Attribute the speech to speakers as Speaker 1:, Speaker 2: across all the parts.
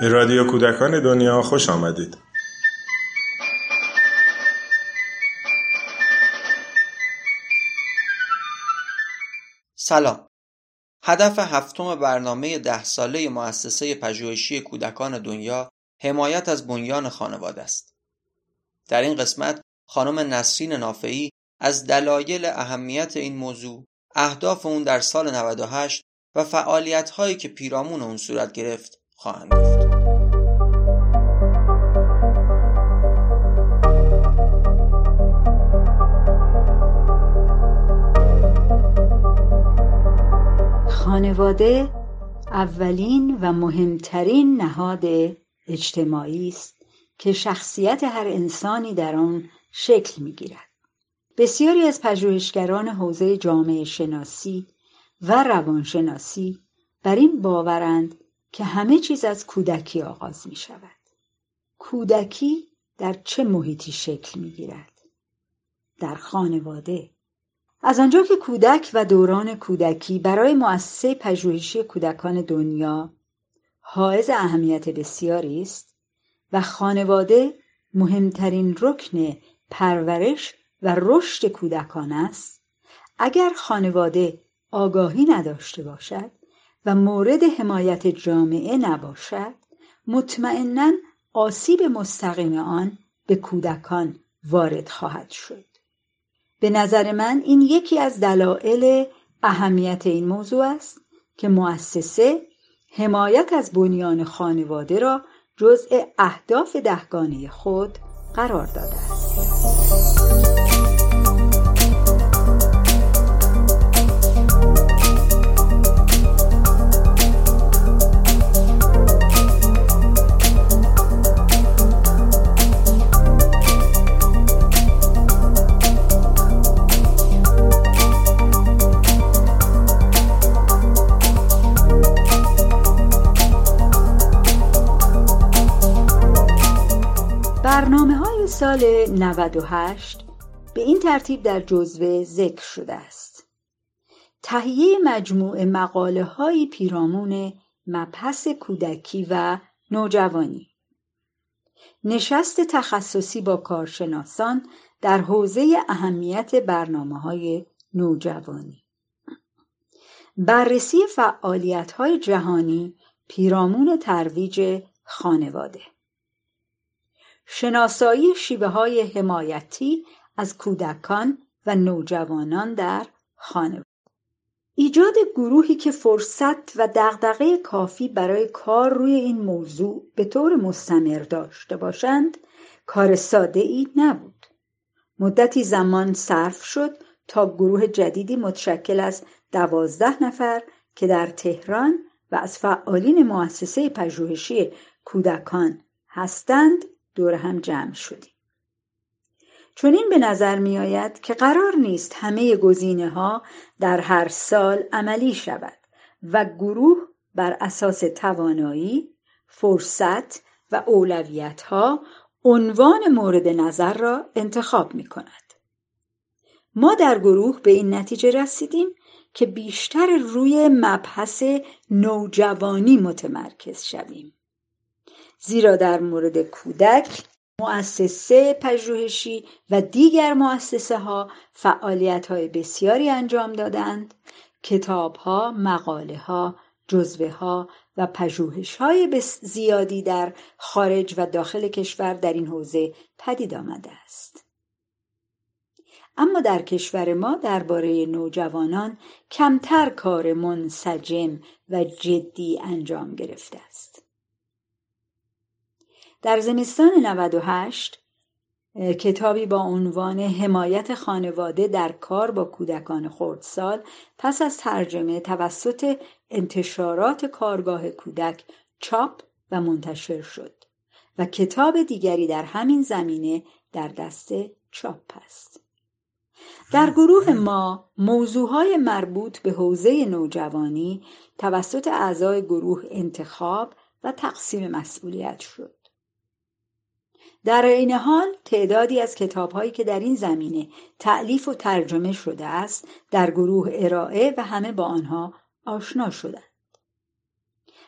Speaker 1: به رادیو کودکان دنیا خوش آمدید.
Speaker 2: سلام هدف هفتم برنامه ده ساله مؤسسه پژوهشی کودکان دنیا حمایت از بنیان خانواده است. در این قسمت خانم نسرین نافعی از دلایل اهمیت این موضوع، اهداف اون در سال 98 و فعالیت هایی که پیرامون اون صورت گرفت خواهند گفت.
Speaker 3: خانواده اولین و مهمترین نهاد اجتماعی است که شخصیت هر انسانی در آن شکل می‌گیرد بسیاری از پژوهشگران حوزه جامعه شناسی و روانشناسی بر این باورند که همه چیز از کودکی آغاز می شود. کودکی در چه محیطی شکل می گیرد؟ در خانواده از آنجا که کودک و دوران کودکی برای مؤسسه پژوهشی کودکان دنیا حائز اهمیت بسیاری است و خانواده مهمترین رکن پرورش و رشد کودکان است. اگر خانواده آگاهی نداشته باشد و مورد حمایت جامعه نباشد مطمئنا آسیب مستقیم آن به کودکان وارد خواهد شد. به نظر من این یکی از دلایل اهمیت این موضوع است که مؤسسه حمایت از بنیان خانواده را جزء اهداف دهگانه خود قرار داده است. سال 98 به این ترتیب در جزوه ذکر شده است. تهیه مجموعه مقاله های پیرامون مبحث کودکی و نوجوانی. نشست تخصصی با کارشناسان در حوزه اهمیت برنامه های نوجوانی. بررسی فعالیت های جهانی پیرامون ترویج خانواده. شناسایی شیوه های حمایتی از کودکان و نوجوانان در خانواده. ایجاد گروهی که فرصت و دغدغه کافی برای کار روی این موضوع به طور مستمر داشته باشند کار ساده ای نبود. مدتی زمان صرف شد تا گروه جدیدی متشکل از دوازده نفر که در تهران و از فعالین مؤسسه پژوهشی کودکان هستند دور هم جمع شدیم چون این به نظر می آید که قرار نیست همه گزینه ها در هر سال عملی شود و گروه بر اساس توانایی، فرصت و اولویت ها عنوان مورد نظر را انتخاب می کند. ما در گروه به این نتیجه رسیدیم که بیشتر روی مبحث نوجوانی متمرکز شویم. زیرا در مورد کودک مؤسسه پژوهشی و دیگر مؤسسه ها فعالیت های بسیاری انجام دادند کتاب ها، مقاله ها، جزوه ها و پژوهش های زیادی در خارج و داخل کشور در این حوزه پدید آمده است. اما در کشور ما درباره نوجوانان کمتر کار منسجم و جدی انجام گرفته است. در زمستان 98 کتابی با عنوان حمایت خانواده در کار با کودکان خردسال پس از ترجمه توسط انتشارات کارگاه کودک چاپ و منتشر شد و کتاب دیگری در همین زمینه در دست چاپ است. در گروه ما موضوعهای مربوط به حوزه نوجوانی توسط اعضای گروه انتخاب و تقسیم مسئولیت شد. در این حال تعدادی از کتابهایی که در این زمینه تعلیف و ترجمه شده است در گروه ارائه و همه با آنها آشنا شدند.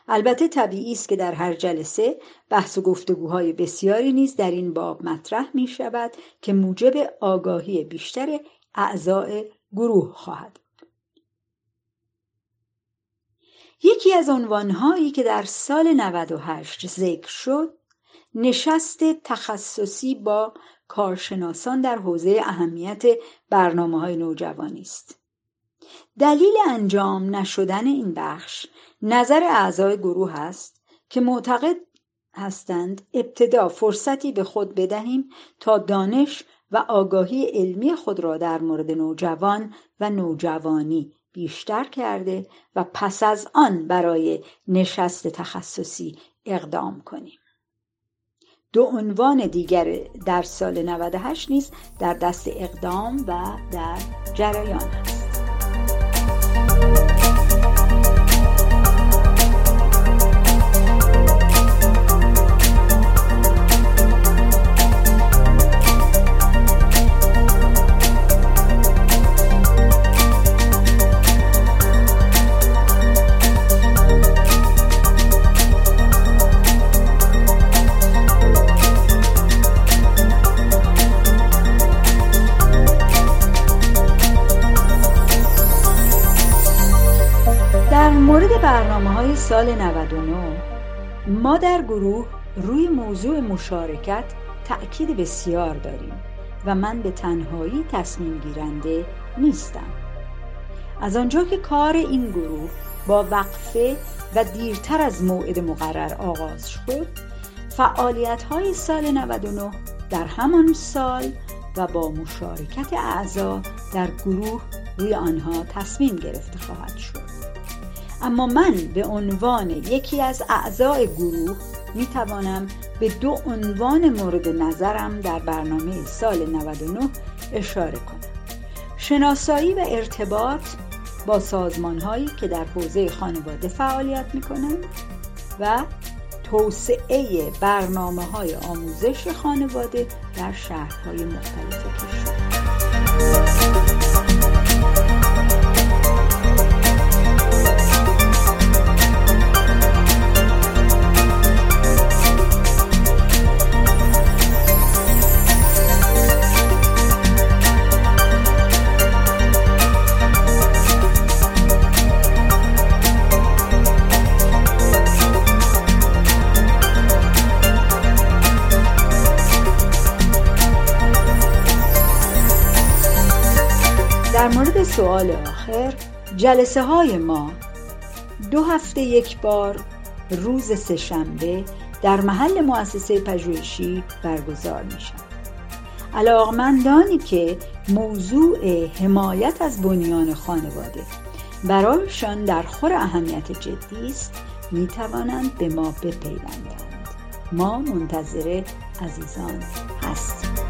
Speaker 3: البته طبیعی است که در هر جلسه بحث و گفتگوهای بسیاری نیز در این باب مطرح می شود که موجب آگاهی بیشتر اعضای گروه خواهد یکی از عنوانهایی که در سال 98 ذکر شد نشست تخصصی با کارشناسان در حوزه اهمیت برنامه های نوجوانی است. دلیل انجام نشدن این بخش نظر اعضای گروه است که معتقد هستند ابتدا فرصتی به خود بدهیم تا دانش و آگاهی علمی خود را در مورد نوجوان و نوجوانی بیشتر کرده و پس از آن برای نشست تخصصی اقدام کنیم. دو عنوان دیگر در سال 98 نیز در دست اقدام و در جریان است سال 99 ما در گروه روی موضوع مشارکت تأکید بسیار داریم و من به تنهایی تصمیم گیرنده نیستم. از آنجا که کار این گروه با وقفه و دیرتر از موعد مقرر آغاز شد فعالیت های سال 99 در همان سال و با مشارکت اعضا در گروه روی آنها تصمیم گرفته خواهد شد. اما من به عنوان یکی از اعضای گروه می توانم به دو عنوان مورد نظرم در برنامه سال 99 اشاره کنم. شناسایی و ارتباط با سازمان هایی که در حوزه خانواده فعالیت می کنند و توسعه برنامه های آموزش خانواده در شهرهای مختلف کشور. سوال آخر جلسه های ما دو هفته یک بار روز سهشنبه در محل مؤسسه پژوهشی برگزار میشن علاقمندانی که موضوع حمایت از بنیان خانواده برایشان در خور اهمیت جدی است می توانند به ما بپیوندند. ما منتظر عزیزان هستیم.